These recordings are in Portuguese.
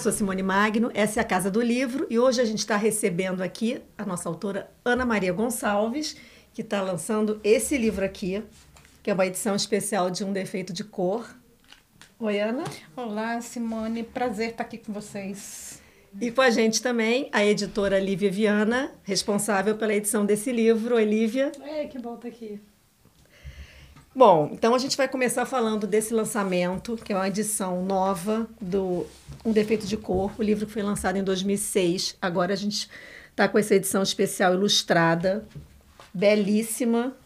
sou Simone Magno, essa é a Casa do Livro e hoje a gente está recebendo aqui a nossa autora Ana Maria Gonçalves, que está lançando esse livro aqui, que é uma edição especial de Um Defeito de Cor. Oi, Ana. Olá, Simone. Prazer estar aqui com vocês. E com a gente também a editora Lívia Viana, responsável pela edição desse livro. Oi, Lívia. É, que bom estar aqui. Bom, então a gente vai começar falando desse lançamento, que é uma edição nova do Um Defeito de Cor, o livro que foi lançado em 2006. Agora a gente está com essa edição especial ilustrada, belíssima.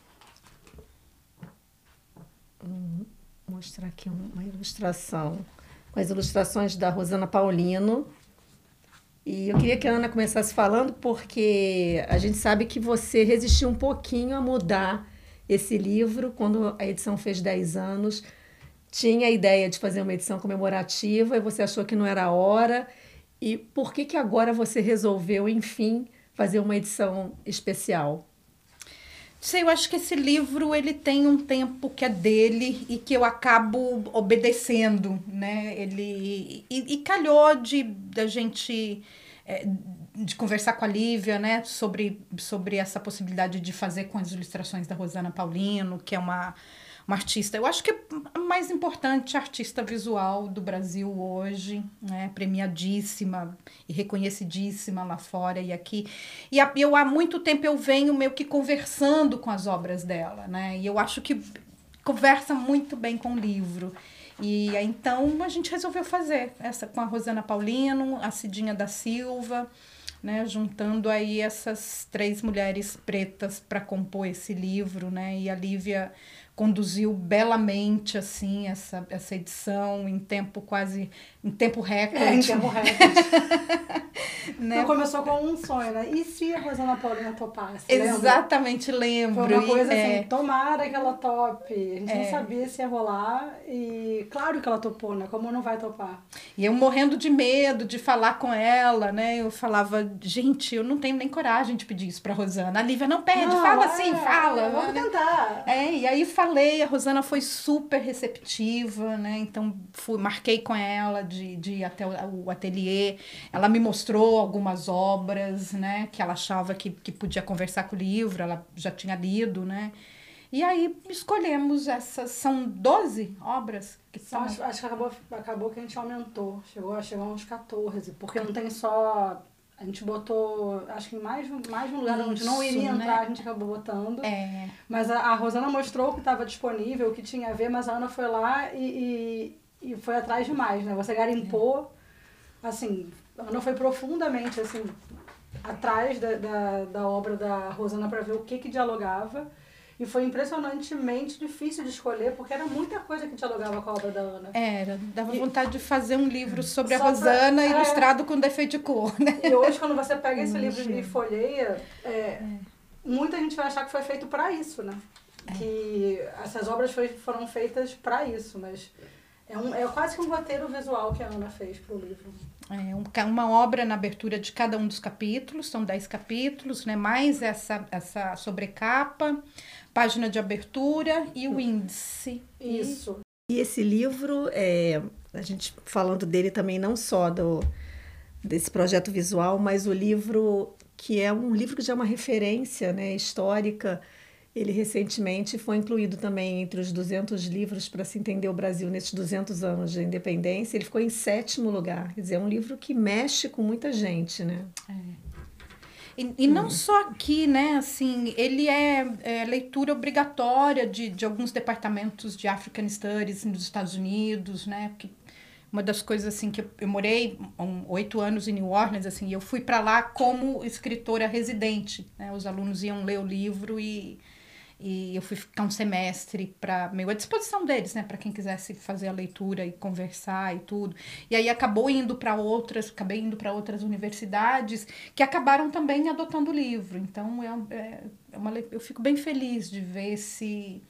Vou mostrar aqui uma ilustração com as ilustrações da Rosana Paulino. E eu queria que a Ana começasse falando, porque a gente sabe que você resistiu um pouquinho a mudar esse livro, quando a edição fez 10 anos, tinha a ideia de fazer uma edição comemorativa e você achou que não era a hora. E por que, que agora você resolveu, enfim, fazer uma edição especial? Sei, eu acho que esse livro ele tem um tempo que é dele e que eu acabo obedecendo, né? Ele e, e calhou de da gente é, de conversar com a Lívia, né, sobre, sobre essa possibilidade de fazer com as ilustrações da Rosana Paulino, que é uma, uma artista, eu acho que é a mais importante artista visual do Brasil hoje, né, premiadíssima e reconhecidíssima lá fora e aqui. E a, eu há muito tempo eu venho meio que conversando com as obras dela, né, e eu acho que conversa muito bem com o livro. E então a gente resolveu fazer essa com a Rosana Paulino, a Cidinha da Silva, né, juntando aí essas três mulheres pretas para compor esse livro, né? E a Lívia conduziu belamente assim essa, essa edição em tempo quase em tempo recorde. É, em tempo recorde. né? Então começou com um sonho, né? E se a Rosana Paulina topasse? Exatamente, lembro. Foi uma coisa e, assim, é... tomara que ela tope. A gente é... não sabia se ia rolar e claro que ela topou, né? Como não vai topar? E eu morrendo de medo de falar com ela, né? Eu falava, gente, eu não tenho nem coragem de pedir isso pra Rosana. A Lívia, não pede, não, fala é, assim, fala. Vamos tentar. É, e aí falei, a Rosana foi super receptiva, né? Então fui, marquei com ela de, de ir até o, ateliê. Ela me mostrou algumas obras, né? Que ela achava que, que podia conversar com o livro, ela já tinha lido, né? E aí escolhemos essas, são 12 obras que são. Acho, acho que acabou, acabou que a gente aumentou, chegou, chegou a uns 14, porque não tem só a gente botou, acho que em mais, mais um lugar Isso, onde não iria né? entrar, a gente acabou botando. É. Mas a, a Rosana mostrou que estava disponível, o que tinha a ver, mas a Ana foi lá e, e, e foi atrás demais, né? Você garimpou, é. assim, a Ana foi profundamente, assim, atrás da, da, da obra da Rosana para ver o que que dialogava. E foi impressionantemente difícil de escolher, porque era muita coisa que dialogava com a obra da Ana. Era, dava e, vontade de fazer um livro sobre a Rosana pra, é. ilustrado é, com defeito de cor, né? E hoje, quando você pega esse livro e folheia, é, é. muita gente vai achar que foi feito para isso, né? É. Que essas obras foi, foram feitas para isso, mas é, um, é quase que um roteiro visual que a Ana fez para o livro. É um, uma obra na abertura de cada um dos capítulos, são dez capítulos, né? mais essa, essa sobrecapa, página de abertura e o índice. Isso. E esse livro, é, a gente falando dele também não só do, desse projeto visual, mas o livro que é um livro que já é uma referência né, histórica. Ele recentemente foi incluído também entre os 200 livros para se entender o Brasil nesses 200 anos de independência. Ele ficou em sétimo lugar. Quer dizer, é um livro que mexe com muita gente, né? É. E, e não só aqui, né? Assim, ele é, é, leitura obrigatória de, de alguns departamentos de African Studies nos Estados Unidos, né? Porque uma das coisas assim que eu, eu morei oito um, anos em New Orleans, assim, eu fui para lá como escritora residente, né? Os alunos iam ler o livro e e eu fui ficar um semestre para meio à disposição deles, né, para quem quisesse fazer a leitura e conversar e tudo. E aí acabou indo para outras, acabei indo para outras universidades que acabaram também adotando o livro. Então é, é, é uma, eu fico bem feliz de ver esse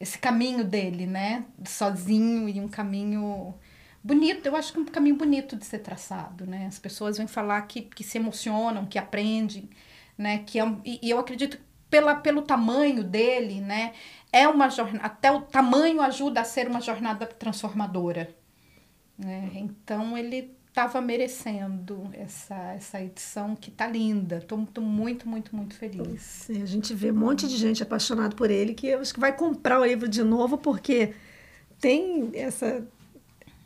esse caminho dele, né, sozinho e um caminho bonito, eu acho que é um caminho bonito de ser traçado, né? As pessoas vêm falar que, que se emocionam, que aprendem, né? Que é, e, e eu acredito pela, pelo tamanho dele, né? É uma jornada, até o tamanho ajuda a ser uma jornada transformadora. Né? Então ele estava merecendo essa, essa edição que tá linda. Estou muito, muito, muito feliz. Sim, a gente vê um monte de gente apaixonado por ele que acho que vai comprar o livro de novo porque tem essa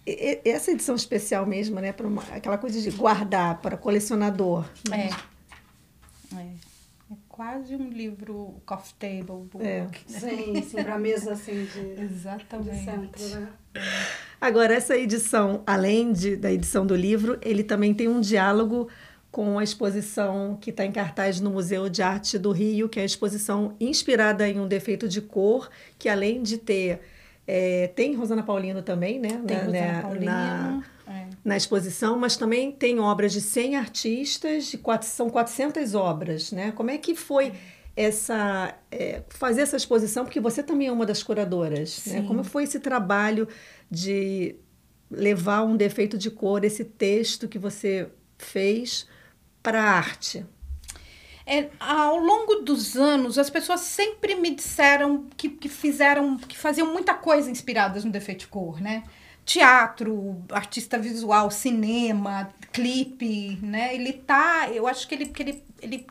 essa edição especial mesmo, né, para aquela coisa de guardar para colecionador. Né? É. é. Quase um livro coffee table book. É. Sim, sim, para mesa assim de Exatamente. De centro, né? Agora, essa edição, além de, da edição do livro, ele também tem um diálogo com a exposição que está em cartaz no Museu de Arte do Rio, que é a exposição inspirada em um defeito de cor, que além de ter. É, tem Rosana Paulino também, né? Tem na, Rosana né, Paulino. Na, é. na exposição, mas também tem obras de 100 artistas, de quatro, são 400 obras, né? Como é que foi essa é, fazer essa exposição porque você também é uma das curadoras né? como foi esse trabalho de levar um defeito de cor esse texto que você fez para a arte é, ao longo dos anos as pessoas sempre me disseram que, que fizeram que faziam muita coisa inspiradas no defeito de cor né teatro artista visual cinema clipe né ele tá eu acho que ele que ele, ele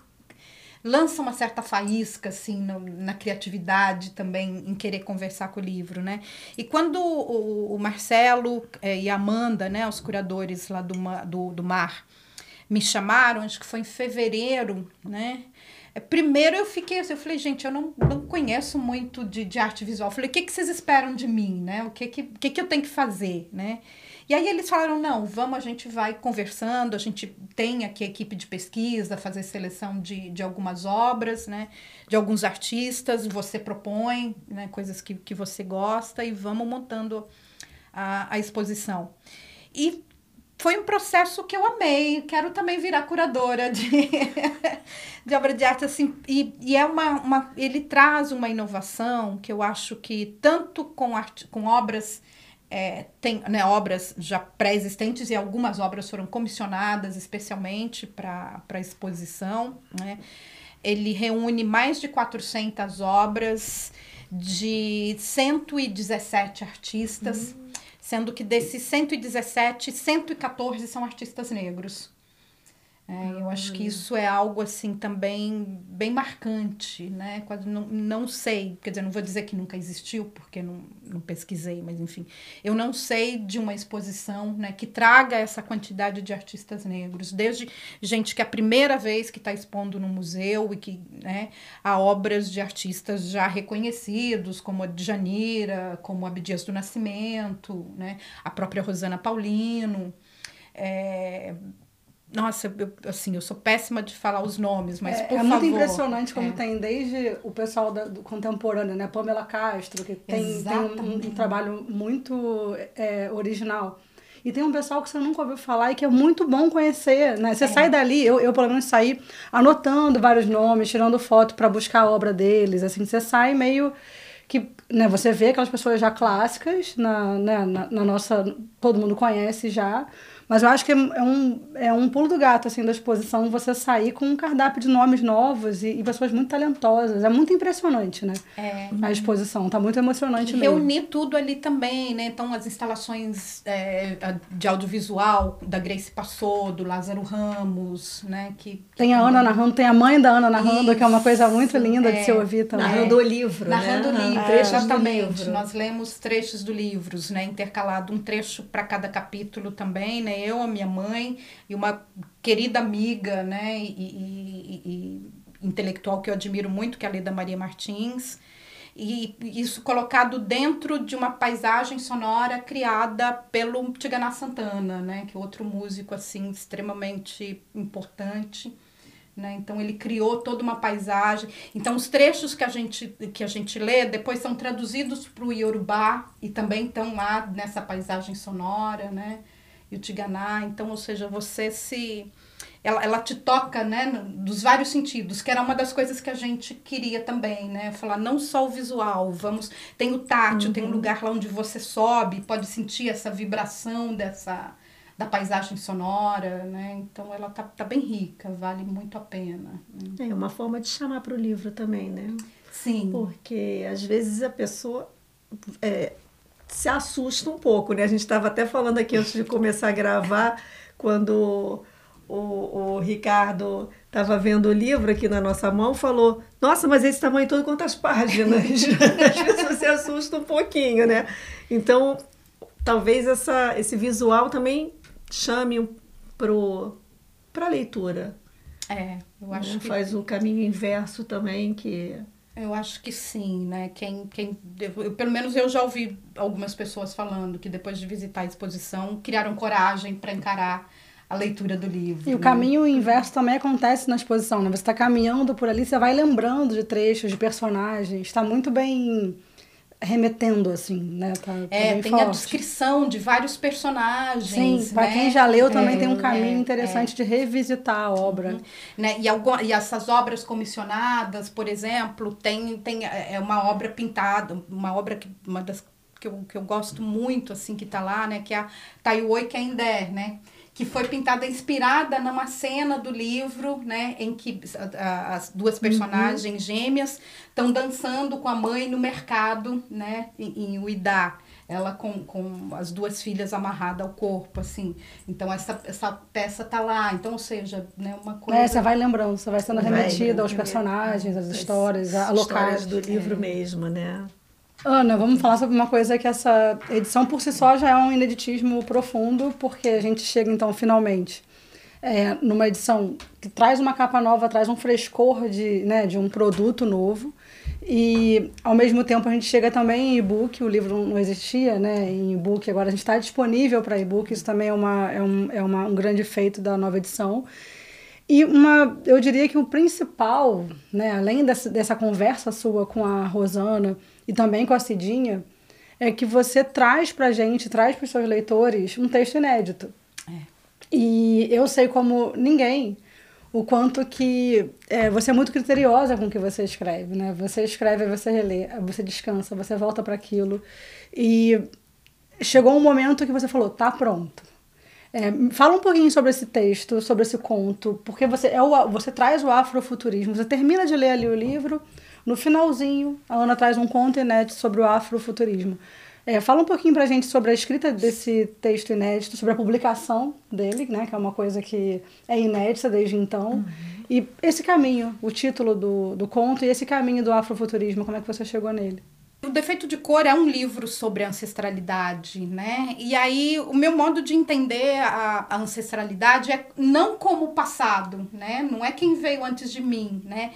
lança uma certa faísca assim no, na criatividade também em querer conversar com o livro, né? E quando o, o Marcelo é, e a Amanda, né, os curadores lá do, do, do Mar, me chamaram, acho que foi em fevereiro, né? É, primeiro eu fiquei assim, eu falei, gente, eu não, não conheço muito de, de arte visual. Eu falei, o que, que vocês esperam de mim, né? O que, que, que, que eu tenho que fazer, né? E aí eles falaram: não, vamos, a gente vai conversando, a gente tem aqui a equipe de pesquisa, fazer seleção de, de algumas obras, né? De alguns artistas, você propõe né, coisas que, que você gosta e vamos montando a, a exposição. E foi um processo que eu amei. Quero também virar curadora de, de obra de arte, assim. E, e é uma, uma. Ele traz uma inovação que eu acho que, tanto com, art, com obras é, tem né, obras já pré-existentes e algumas obras foram comissionadas especialmente para exposição. Né? Ele reúne mais de 400 obras de 117 artistas, uhum. Sendo que desses 117, 114 são artistas negros. É, eu acho que isso é algo assim também bem marcante, né? Quase não, não sei, quer dizer, não vou dizer que nunca existiu, porque não, não pesquisei, mas enfim, eu não sei de uma exposição né, que traga essa quantidade de artistas negros, desde gente que é a primeira vez que está expondo no museu e que né, há obras de artistas já reconhecidos, como a Djanira, como Abdias do Nascimento, né, a própria Rosana Paulino. É, nossa, eu, assim, eu sou péssima de falar os nomes, mas é, por é favor. muito impressionante como é. tem desde o pessoal da, do contemporâneo, né? Pamela Castro, que tem, tem um, um, trabalho muito é, original. E tem um pessoal que você nunca ouviu falar e que é muito bom conhecer, né? Você é. sai dali, eu, eu pelo menos saí anotando vários nomes, tirando foto para buscar a obra deles, assim, você sai meio que né, você vê aquelas pessoas já clássicas na, né, na, na nossa todo mundo conhece já mas eu acho que é, é um, é um pulo do gato, assim, da exposição, você sair com um cardápio de nomes novos e, e pessoas muito talentosas. É muito impressionante, né? É. A exposição. Tá muito emocionante e mesmo. Reunir tudo ali também, né? Então, as instalações é, de audiovisual da Grace Passou, do Lázaro Ramos, né? Que, tem a Ana narrando, tem a mãe da Ana narrando, Isso. que é uma coisa muito linda é. de se ouvir também. Narrando o livro, Narrando né? o livro, é. exatamente. Nós lemos trechos do livros, né? Intercalado um trecho para cada capítulo também, né? Eu, a minha mãe e uma querida amiga, né, e, e, e intelectual que eu admiro muito, que é a Leda Maria Martins, e isso colocado dentro de uma paisagem sonora criada pelo Tiganá Santana, né, que é outro músico assim extremamente importante. Né? Então ele criou toda uma paisagem. Então os trechos que a gente que a gente lê depois são traduzidos para o iorubá e também estão lá nessa paisagem sonora, né? E o Tiganá. Então, ou seja, você se. Ela, ela te toca, né, dos vários sentidos, que era uma das coisas que a gente queria também, né? Falar não só o visual, vamos. Tem o tátil, uhum. tem um uhum. lugar lá onde você sobe, pode sentir essa vibração dessa da paisagem sonora, né? Então ela tá, tá bem rica, vale muito a pena. Né? É uma forma de chamar para o livro também, né? Sim. Porque às vezes a pessoa é, se assusta um pouco, né? A gente estava até falando aqui antes de começar a gravar, quando o, o Ricardo estava vendo o livro aqui na nossa mão, falou: Nossa, mas esse tamanho todo, quantas páginas? Às vezes você assusta um pouquinho, né? Então, talvez essa, esse visual também chame para a leitura. É, eu acho né? que faz o caminho inverso também, que eu acho que sim, né? Quem, quem eu, pelo menos eu já ouvi algumas pessoas falando que depois de visitar a exposição criaram coragem para encarar a leitura do livro. E o caminho inverso também acontece na exposição, né? Você está caminhando por ali, você vai lembrando de trechos, de personagens, está muito bem remetendo, assim, né? Tá, tá é, tem forte. a descrição de vários personagens. Sim, né? para quem já leu também é, tem um caminho é, interessante é. de revisitar a obra. Uhum. Né? E, algum, e essas obras comissionadas, por exemplo, tem, tem é uma obra pintada, uma obra que uma das que eu, que eu gosto muito, assim, que tá lá, né? Que é a Taioi Kender, né? Que foi pintada inspirada numa cena do livro, né, em que as duas personagens uhum. gêmeas estão dançando com a mãe no mercado, né, em, em Uidá. Ela com, com as duas filhas amarradas ao corpo, assim. Então, essa, essa peça tá lá. Então, ou seja, né, uma coisa... É, você vai lembrando, você vai sendo remetida aos personagens, às histórias, a locais. do livro é. mesmo, né? Ana, vamos falar sobre uma coisa que essa edição por si só já é um ineditismo profundo, porque a gente chega então finalmente é, numa edição que traz uma capa nova, traz um frescor de, né, de um produto novo. E ao mesmo tempo a gente chega também em e-book, o livro não existia né, em e-book, agora a gente está disponível para e-book, isso também é, uma, é, um, é uma, um grande feito da nova edição. E uma, eu diria que o principal, né, além dessa, dessa conversa sua com a Rosana, e também com a Cidinha, é que você traz pra gente, traz para os seus leitores um texto inédito. É. E eu sei como ninguém o quanto que é, você é muito criteriosa com o que você escreve, né? Você escreve, você relê, você descansa, você volta para aquilo. E chegou um momento que você falou, tá pronto. É, fala um pouquinho sobre esse texto, sobre esse conto, porque você, é o, você traz o afrofuturismo, você termina de ler ali o livro, no finalzinho, a Ana traz um conto inédito sobre o afrofuturismo. É, fala um pouquinho pra gente sobre a escrita desse texto inédito, sobre a publicação dele, né, que é uma coisa que é inédita desde então. Uhum. E esse caminho, o título do, do conto e esse caminho do afrofuturismo, como é que você chegou nele? O Defeito de Cor é um livro sobre ancestralidade, né? E aí o meu modo de entender a, a ancestralidade é não como o passado, né? Não é quem veio antes de mim, né?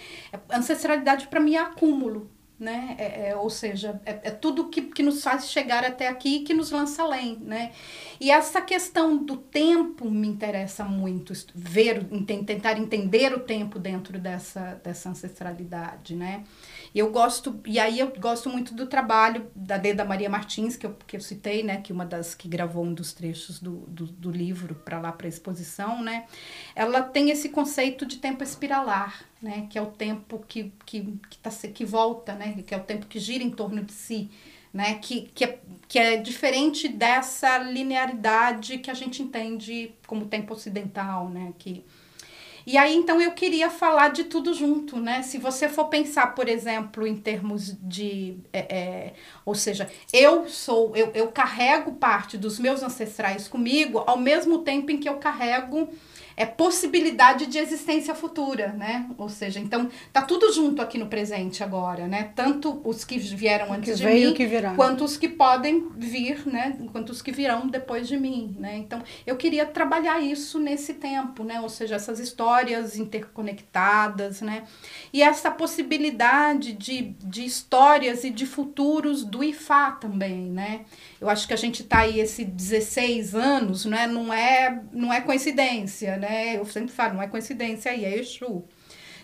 Ancestralidade para mim é acúmulo, né? É, é, ou seja, é, é, tudo que, que nos faz chegar até aqui e que nos lança além, né? E essa questão do tempo me interessa muito, ver, tentar entender o tempo dentro dessa, dessa ancestralidade, né? E eu gosto, e aí eu gosto muito do trabalho da Deda Maria Martins, que eu, que eu citei, né? Que uma das que gravou um dos trechos do, do, do livro para lá para a exposição, né? Ela tem esse conceito de tempo espiralar, né? Que é o tempo que, que, que, tá, que volta, né? Que é o tempo que gira em torno de si. Né, que, que, é, que é diferente dessa linearidade que a gente entende como tempo ocidental, né, que, e aí, então, eu queria falar de tudo junto, né? Se você for pensar, por exemplo, em termos de. É, é, ou seja, eu sou, eu, eu carrego parte dos meus ancestrais comigo, ao mesmo tempo em que eu carrego é possibilidade de existência futura, né? Ou seja, então tá tudo junto aqui no presente agora, né? Tanto os que vieram antes que de mim, quanto os que podem vir, né? Quanto os que virão depois de mim, né? Então eu queria trabalhar isso nesse tempo, né? Ou seja, essas histórias interconectadas, né? E essa possibilidade de, de histórias e de futuros do IFA também, né? Eu acho que a gente tá aí esse 16 anos, né? Não é, não é coincidência, né? Eu sempre falo, não é coincidência aí, é Exu.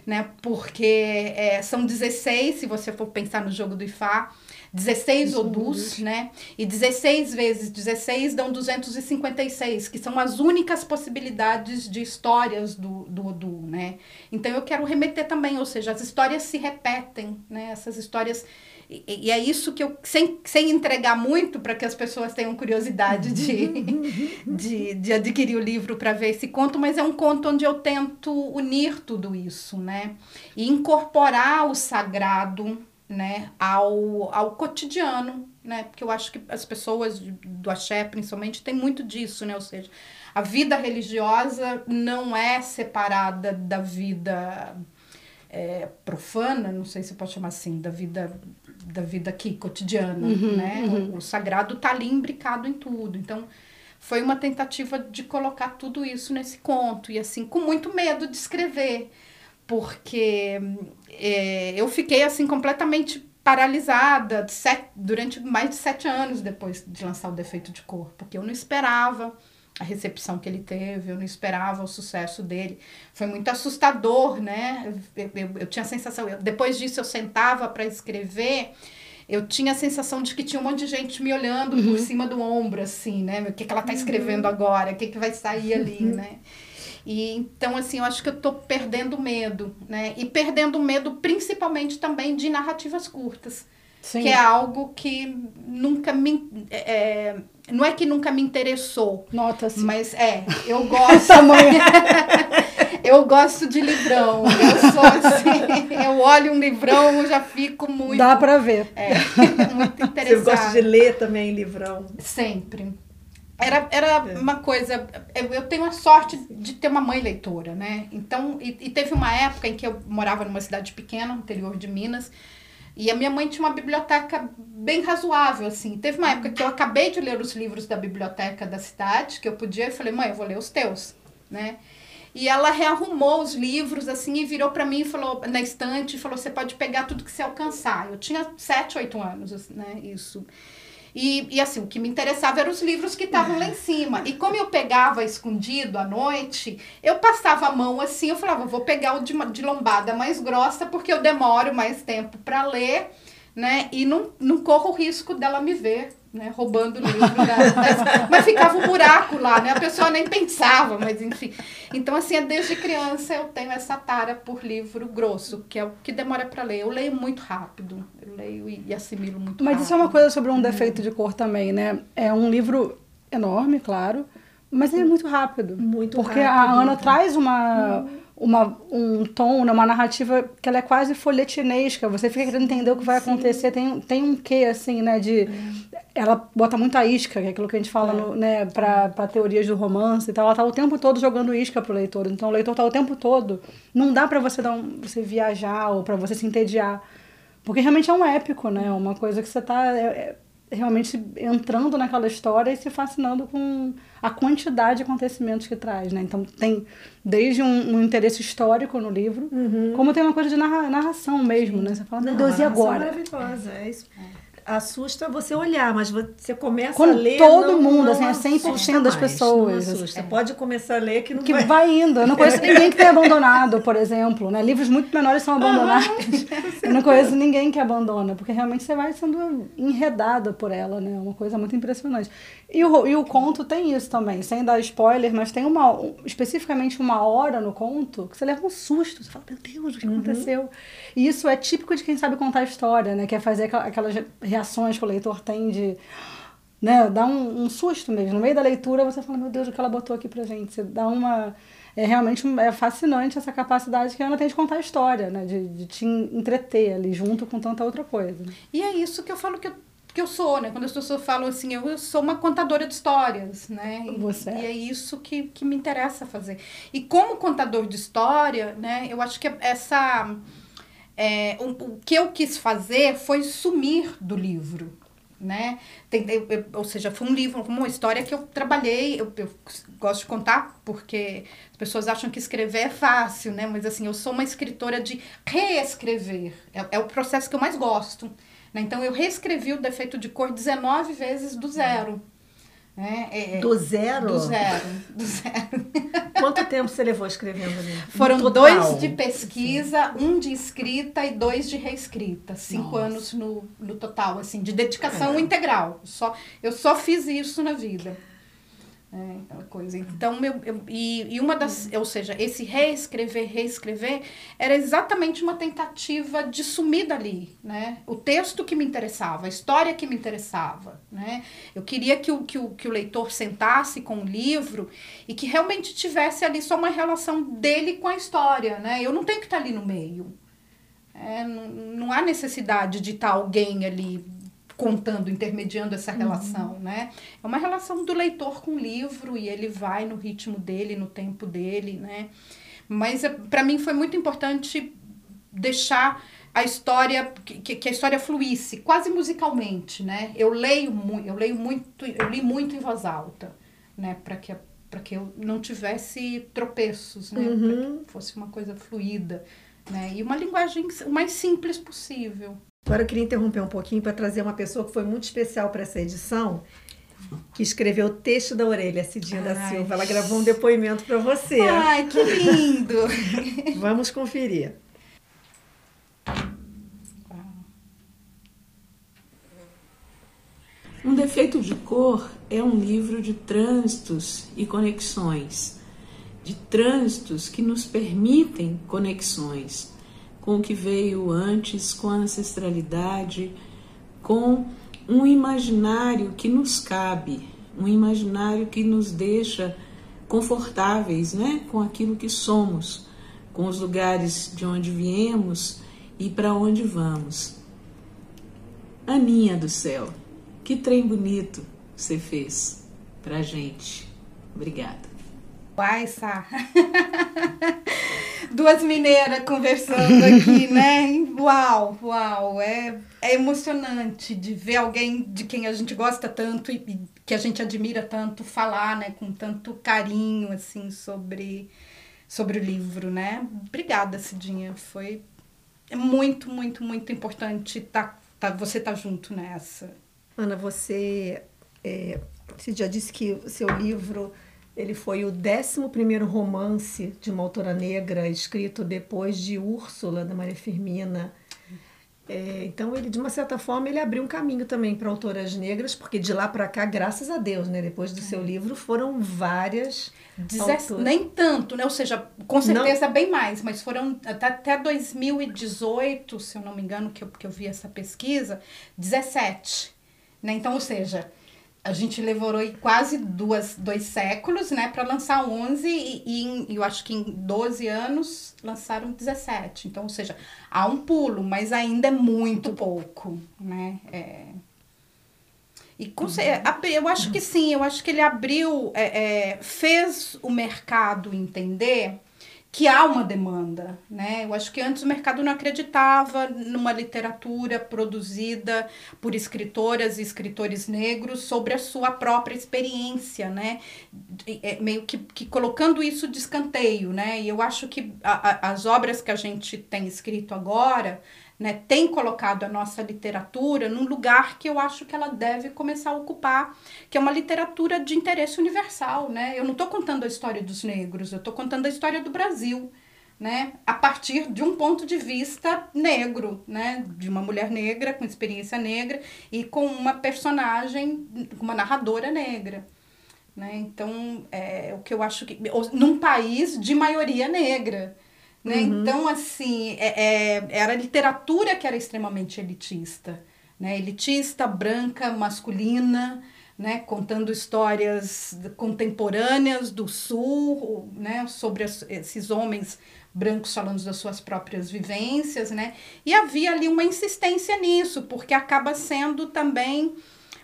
Né? Porque é, são 16, se você for pensar no jogo do Ifá, 16 Odus, né? E 16 vezes 16 dão 256, que são as únicas possibilidades de histórias do, do Odu, né? Então eu quero remeter também, ou seja, as histórias se repetem, né? Essas histórias e, e, é isso que eu, sem, sem entregar muito para que as pessoas tenham curiosidade de, de, de adquirir o livro para ver esse conto, mas é um conto onde eu tento unir tudo isso, né? E incorporar o sagrado né, ao, ao cotidiano né? Porque eu acho que as pessoas do axé, principalmente, tem muito disso, né? Ou seja, a vida religiosa não é separada da vida é, profana, não sei se pode chamar assim, da vida da vida aqui cotidiana, uhum, né? Uhum. O, o, sagrado tá ali imbricado em tudo. Então, foi uma tentativa de colocar tudo isso nesse conto e assim com muito medo de escrever, porque é, eu fiquei assim completamente paralisada sete, durante mais de sete anos depois de lançar o Defeito de Cor, porque eu não esperava a recepção que ele teve, eu não esperava o sucesso dele. Foi muito assustador, né? Eu, eu, eu tinha a sensação, eu, depois disso eu sentava para escrever, eu tinha a sensação de que tinha um monte de gente me olhando uhum. por cima do ombro, assim, né? O que, que ela tá escrevendo uhum. agora? O que, que vai sair ali, uhum. né? E então, assim, eu acho que eu tô perdendo medo, né? E perdendo medo principalmente também de narrativas curtas. Sim. Que é algo que nunca me. É, não é que nunca me interessou. Nota-se. Mas é, eu gosto. eu gosto de livrão. Eu sou assim, eu olho um livrão, já fico muito. Dá pra ver. É, muito interessada. Você gosta de ler também livrão? Sempre. Era, era é. uma coisa. Eu tenho a sorte de ter uma mãe leitora, né? Então, e, e teve uma época em que eu morava numa cidade pequena, interior de Minas, e a minha mãe tinha uma biblioteca bem razoável, assim. Teve uma época que eu acabei de ler os livros da biblioteca da cidade, que eu podia, e falei, mãe, eu vou ler os teus, né? E ela rearrumou os livros, assim, e virou para mim e falou, na estante, falou, você pode pegar tudo que você alcançar. Eu tinha sete, oito anos, né, isso. E, e assim, o que me interessava eram os livros que estavam lá em cima. E como eu pegava escondido à noite, eu passava a mão assim, eu falava, vou pegar o de, de lombada mais grossa, porque eu demoro mais tempo para ler, né? E não, não corro o risco dela me ver né, roubando o livro. Da, mas ficava um buraco lá, né? A pessoa nem pensava, mas enfim. Então, assim, é desde criança eu tenho essa tara por livro grosso, que é o que demora para ler. Eu leio muito rápido, eu leio e, assimilo muito mas rápido. Mas isso é uma coisa sobre um defeito de cor também, né? É um livro enorme, claro, mas ele é muito rápido. Muito porque rápido. Porque a Ana traz uma... Hum uma, um tom, né, uma narrativa que ela é quase folhetinesca. Você fica querendo entender o que vai Sim. acontecer. Tem, tem um quê, assim, né, de... É. Ela bota muita isca, que é aquilo que a gente fala, é. no, né, para teorias do romance e tal. Ela tá o tempo todo jogando isca pro leitor. Então, o leitor tá o tempo todo... Não dá para você dar um, você viajar ou para você se entediar. Porque realmente é um épico, né? Uma coisa que você tá... É, é, realmente entrando naquela história e se fascinando com a quantidade de acontecimentos que traz, né? Então tem desde um, um interesse histórico no livro, uhum. como tem uma coisa de narra, narração mesmo, Sim. né? Você fala, meu Deus, e agora? maravilhosa, é isso. É assusta você olhar, mas você começa Com a ler. todo não, mundo, não assim, é 100% das pessoas. Não assusta. Você pode começar a ler que não que vai. vai indo. Eu não conheço ninguém que tenha abandonado, por exemplo. Né? Livros muito menores são abandonados. Eu não conheço ninguém que abandona, porque realmente você vai sendo enredada por ela, né? É uma coisa muito impressionante. E o, e o conto tem isso também, sem dar spoiler, mas tem uma especificamente uma hora no conto que você leva um susto. Você fala, meu Deus, o que uhum. aconteceu? E isso é típico de quem sabe contar história, né? Que é fazer aquelas reações que o leitor tem de. Né, dá um, um susto mesmo. No meio da leitura você fala, meu Deus, o que ela botou aqui pra gente? Você dá uma. É realmente é fascinante essa capacidade que a Ana tem de contar a história, né? De, de te entreter ali junto com tanta outra coisa. E é isso que eu falo que eu que eu sou, né? Quando as pessoas falam assim, eu sou uma contadora de histórias, né? E, Você. e é isso que, que me interessa fazer. E como contador de história, né? Eu acho que essa é, um, o que eu quis fazer foi sumir do livro, né? Tem, eu, eu, ou seja, foi um livro, uma história que eu trabalhei, eu, eu, gosto de contar, porque as pessoas acham que escrever é fácil, né? Mas assim, eu sou uma escritora de reescrever. É, é o processo que eu mais gosto. Né? Então, eu reescrevi o defeito de cor 19 vezes do zero. É, é, é, do zero? Do zero, do zero. Quanto tempo você levou escrevendo ali? Foram dois de pesquisa, um de escrita e dois de reescrita. Cinco Nossa. anos no, no total, assim, de dedicação é. integral. Só, eu só fiz isso na vida. É, aquela coisa. Então, meu, eu, e, e uma das, ou seja, esse reescrever, reescrever, era exatamente uma tentativa de sumir dali, né? O texto que me interessava, a história que me interessava, né? Eu queria que o, que o, que o leitor sentasse com o livro e que realmente tivesse ali só uma relação dele com a história, né? Eu não tenho que estar ali no meio. É, não, não há necessidade de estar alguém ali contando, intermediando essa relação, uhum. né? É uma relação do leitor com o livro e ele vai no ritmo dele, no tempo dele, né? Mas é, para mim foi muito importante deixar a história que, que, a história fluísse quase musicalmente, né? Eu leio muito, eu leio muito, eu li muito em voz alta, né? Para que para que eu não tivesse tropeços, né? Uhum. Para que fosse uma coisa fluida, né? E uma linguagem o mais simples possível. Agora eu queria interromper um pouquinho para trazer uma pessoa que foi muito especial para essa edição, que escreveu o texto da orelha, Cidinha Ai. da Silva. Ela gravou um depoimento para você. Ai, que lindo! Vamos conferir. Um defeito de cor é um livro de trânsitos e conexões, de trânsitos que nos permitem conexões com o que veio antes, com a ancestralidade, com um imaginário que nos cabe, um imaginário que nos deixa confortáveis né, com aquilo que somos, com os lugares de onde viemos e para onde vamos. Aninha do céu, que trem bonito você fez pra gente. Obrigada. Uai, Sá. Duas mineiras conversando aqui, né? Uau, uau. É, é emocionante de ver alguém de quem a gente gosta tanto e, e que a gente admira tanto falar, né? Com tanto carinho, assim, sobre, sobre o livro, né? Obrigada, Cidinha. Foi muito, muito, muito importante tá, tá, você estar tá junto nessa. Ana, você, é, você já disse que o seu livro ele foi o 11 romance de uma autora negra escrito depois de Úrsula, da Maria Firmina. É, então, ele, de uma certa forma, ele abriu um caminho também para autoras negras, porque de lá para cá, graças a Deus, né, depois do seu é. livro, foram várias. Nem tanto, né? Ou seja, com certeza não. bem mais, mas foram até, até 2018, se eu não me engano, que eu, que eu vi essa pesquisa, 17. Né? Então, ou seja, a gente levou quase duas, dois séculos, né, para lançar 11 e, e em, eu acho que em 12 anos lançaram 17. Então, ou seja, há um pulo, mas ainda é muito pouco, né? É... E com, uhum. eu acho que sim, eu acho que ele abriu, é, é, fez o mercado entender que há uma demanda, né? Eu acho que antes o mercado não acreditava numa literatura produzida por escritoras e escritores negros sobre a sua própria experiência, né? É, meio que, que colocando isso de escanteio, né? E eu acho que a, a, as obras que a gente tem escrito agora né, tem colocado a nossa literatura num lugar que eu acho que ela deve começar a ocupar, que é uma literatura de interesse universal. Né? Eu não estou contando a história dos negros, eu estou contando a história do Brasil. Né, a partir de um ponto de vista negro, né, de uma mulher negra com experiência negra e com uma personagem, uma narradora negra. Né? Então, é, o que eu acho que. Num país de maioria negra. Né? Uhum. Então, assim, é, é, era a literatura que era extremamente elitista. Né? Elitista, branca, masculina, né? contando histórias contemporâneas do Sul, né? sobre as, esses homens brancos falando das suas próprias vivências. Né? E havia ali uma insistência nisso, porque acaba sendo também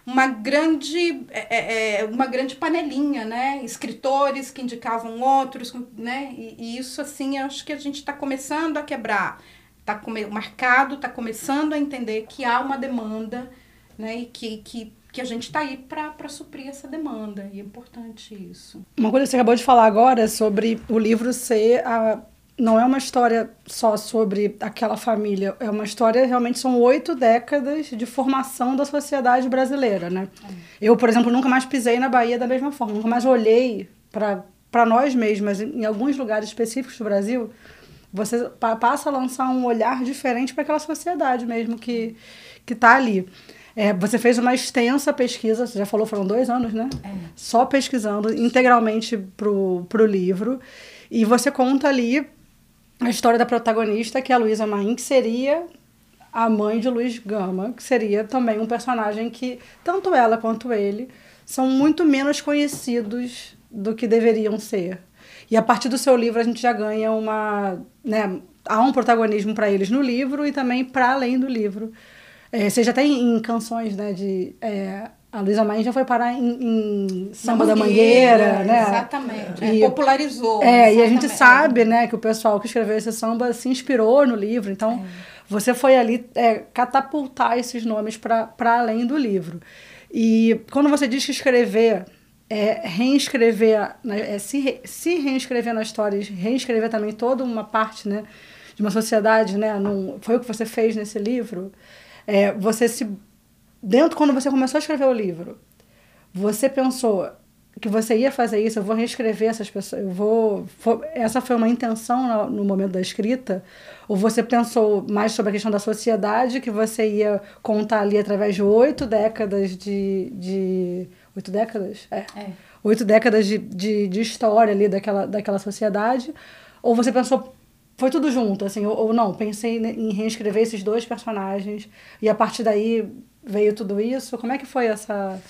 uma grande, é, é, é, uma grande panelinha, né? Escritores que indicavam outros, né? E, e isso, assim, acho que a gente está começando a quebrar. Tá come, o mercado está começando a entender que há uma demanda, né? E que, que, que a gente está aí para suprir essa demanda. E é importante isso. Uma coisa que você acabou de falar agora é sobre o livro ser a não é uma história só sobre aquela família, é uma história, realmente são oito décadas de formação da sociedade brasileira, né? É. Eu, por exemplo, nunca mais pisei na Bahia da mesma forma, nunca mais olhei para nós mesmas, em alguns lugares específicos do Brasil, você passa a lançar um olhar diferente para aquela sociedade mesmo que que está ali. É, você fez uma extensa pesquisa, você já falou, foram dois anos, né? É. Só pesquisando integralmente pro, pro livro. E você conta ali a história da protagonista, que é a Luísa Maim, que seria a mãe de Luiz Gama, que seria também um personagem que tanto ela quanto ele são muito menos conhecidos do que deveriam ser. E a partir do seu livro a gente já ganha uma, né, há um protagonismo para eles no livro e também para além do livro É, você já tem em canções, né, de... É, a Luísa Maim já foi parar em, em Samba da Mangueira, né? Exatamente. E- É, popularizou. É, e a gente exatamente. sabe, né, que o pessoal que escreveu esse samba se inspirou no livro. Então, você foi ali é, catapultar esses nomes para além do livro. E quando você diz que escrever é reescrever, é se, re- se reescrever na história, reescrever também toda uma parte, né, de uma sociedade, né, num, foi o que você fez nesse livro. É, você se dentro quando você começou a escrever o livro, você pensou que você ia fazer isso, eu vou reescrever essas pessoas, eu vou. fo- essa foi uma intenção no, no momento da escrita? Ou você pensou mais sobre a questão da sociedade, que você ia contar ali através de oito décadas de. de oito décadas? É. É. Oito décadas de, de, de história ali daquela, daquela sociedade? Ou você pensou. Foi tudo junto, assim, ou, ou não, pensei em reescrever esses dois personagens e a partir daí veio tudo isso? Como é que foi essa.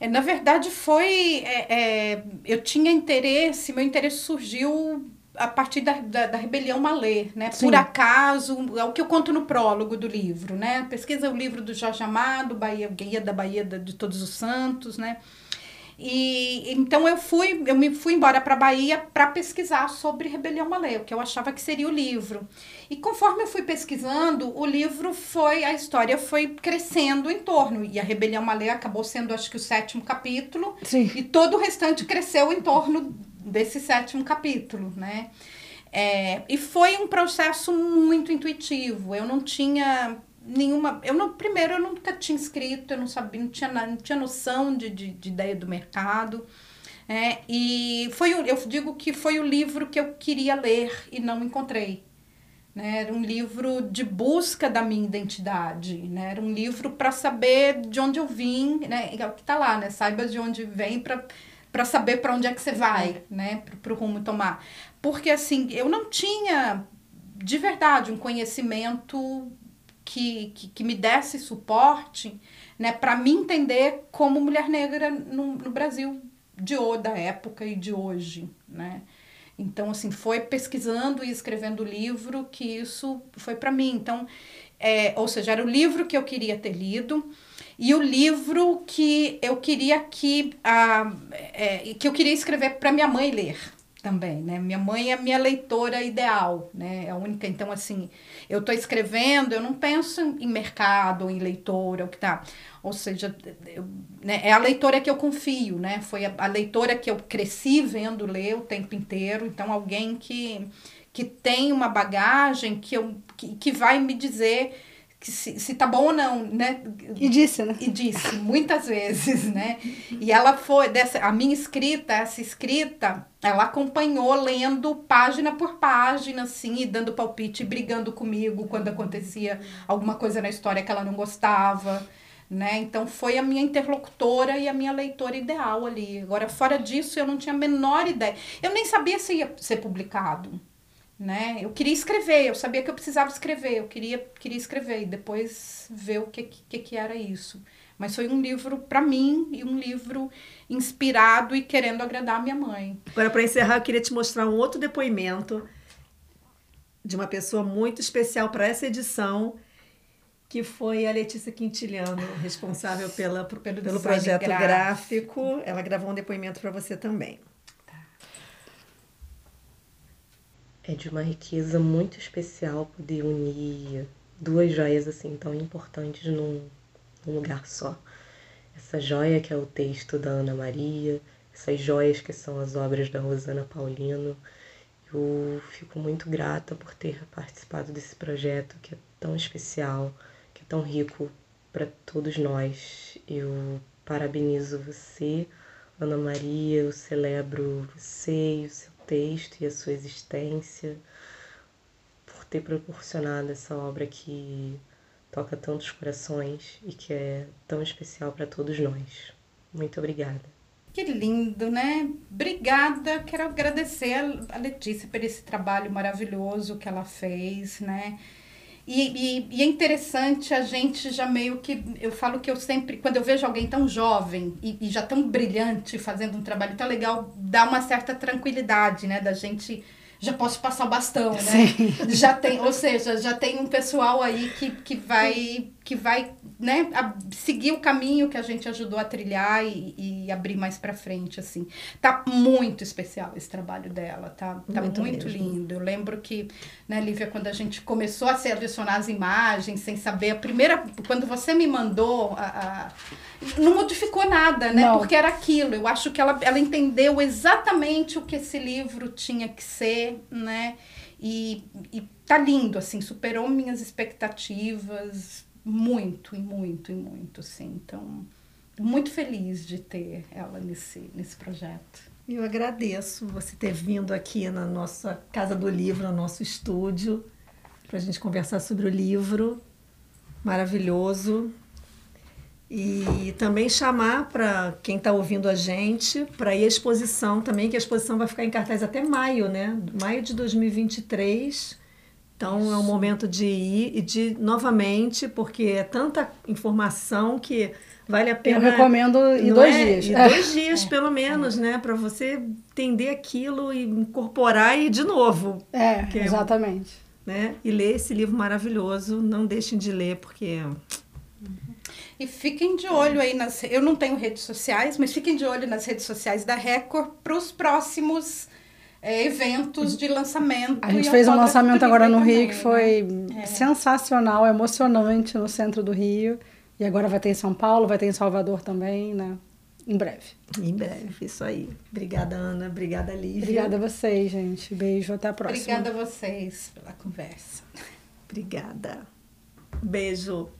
É, na verdade, foi. é, é, eu tinha interesse, meu interesse surgiu a partir da, da, da rebelião Malê, né? Sim. Por acaso, é o que eu conto no prólogo do livro, né? Pesquisa o livro do Jorge Amado, Bahia, Guia da Bahia de Todos os Santos, né? E então eu fui, eu me fui embora para Bahia para pesquisar sobre Rebelião Malê, o que eu achava que seria o livro. E conforme eu fui pesquisando, o livro foi, a história foi crescendo em torno. E a Rebelião Malê acabou sendo, acho que, o sétimo capítulo. Sim. E todo o restante cresceu em torno desse sétimo capítulo, né? É, e foi um processo muito intuitivo. Eu não tinha nenhuma. Eu não, primeiro, eu nunca tinha escrito, eu não sabia, não tinha, não tinha noção de, de, de ideia do mercado. É, e foi, o- eu digo que foi o livro que eu queria ler e não encontrei. Né? Era um livro de busca da minha identidade, né? Era um livro para saber de onde eu vim, né? É o que está lá, né? Saiba de onde vem para para saber para onde é que você vai, né? Para o rumo tomar. Porque assim, eu não tinha de verdade um conhecimento que, que, que me desse suporte, né, para me entender como mulher negra no, no Brasil de da época e de hoje, né? Então, assim, foi pesquisando e escrevendo o livro que isso foi para mim. Então, é, ou seja, era o livro que eu queria ter lido e o livro que eu queria que, ah, é, que eu queria escrever para minha mãe ler também, né? Minha mãe é minha leitora ideal, né? É a única. Então, assim, eu tô escrevendo, eu não penso em mercado em leitora, o que tá. Ou seja, eu, né, é a leitora que eu confio, né? Foi a, a leitora que eu cresci vendo ler o tempo inteiro. Então, alguém que, que tem uma bagagem que, eu, que, que vai me dizer que se, se tá bom ou não, né? E disse, né? E disse muitas vezes, né? E ela foi dessa a minha escrita, essa escrita, ela acompanhou lendo página por página assim, e dando palpite, brigando comigo quando acontecia alguma coisa na história que ela não gostava, né? Então foi a minha interlocutora e a minha leitora ideal ali. Agora fora disso, eu não tinha a menor ideia. Eu nem sabia se ia ser publicado né? Eu queria escrever, eu sabia que eu precisava escrever, eu queria, queria escrever e depois ver o que, que, que era isso. Mas foi um livro para mim e um livro inspirado e querendo agradar a minha mãe. Agora, para encerrar, eu queria te mostrar um outro depoimento de uma pessoa muito especial para essa edição, que foi a Letícia Quintiliano, responsável pela, pelo, Pelo projeto gráfico. gráfico. Ela gravou um depoimento para você também. É de uma riqueza muito especial poder unir duas joias assim tão importantes num, num lugar só. Essa joia que é o texto da Ana Maria, essas joias que são as obras da Rosana Paulino. Eu fico muito grata por ter participado desse projeto que é tão especial, que é tão rico para todos nós. Eu parabenizo você, Ana Maria, eu celebro você e o seu texto e a sua existência por ter proporcionado essa obra que toca tantos corações e que é tão especial para todos nós. Muito obrigada. Que lindo, né? Obrigada, quero agradecer a Letícia por esse trabalho maravilhoso que ela fez, né? E, e, e, é interessante a gente já meio que. Eu falo que eu sempre, quando eu vejo alguém tão jovem e, e, já tão brilhante fazendo um trabalho tão legal, dá uma certa tranquilidade, né? Da gente já posso passar o bastão, né? Sim. Já tem, ou seja, já tem um pessoal aí que, que vai que vai né, seguir o caminho que a gente ajudou a trilhar e, e abrir mais para frente assim. Tá muito especial esse trabalho dela, tá? Tá muito, muito lindo. Eu lembro que, né, Lívia, quando a gente começou a selecionar as imagens sem saber a primeira quando você me mandou a, a não modificou nada, né? Não. Porque era aquilo. Eu acho que ela, ela entendeu exatamente o que esse livro tinha que ser, né? E, e tá lindo, assim, superou minhas expectativas muito, e muito, e muito, assim. Então, muito feliz de ter ela nesse, nesse projeto. Eu agradeço você ter vindo aqui na nossa Casa do Livro, no nosso estúdio, para a gente conversar sobre o livro. Maravilhoso. E também chamar para quem está ouvindo a gente para ir à exposição também, que a exposição vai ficar em cartaz até maio, né? Maio de 2023. Então Isso. é um momento de ir e de novamente, porque é tanta informação que vale a pena. Eu recomendo em dois é? dias. Em é. dois dias, é. pelo menos, é. né? Para você entender aquilo e incorporar e de novo. É, exatamente. Né? E ler esse livro maravilhoso. Não deixem de ler, porque. E fiquem de olho aí nas. Eu não tenho redes sociais, mas fiquem de olho nas redes sociais da Record para os próximos é, eventos de lançamento. A gente fez um lançamento agora no Rio também, que foi né? sensacional, emocionante no centro do Rio. E agora vai ter em São Paulo, vai ter em Salvador também, né? Em breve. Em breve, isso aí. Obrigada, Ana. Obrigada, Lívia. Obrigada a vocês, gente. Beijo, até a próxima. Obrigada a vocês pela conversa. Obrigada. Beijo.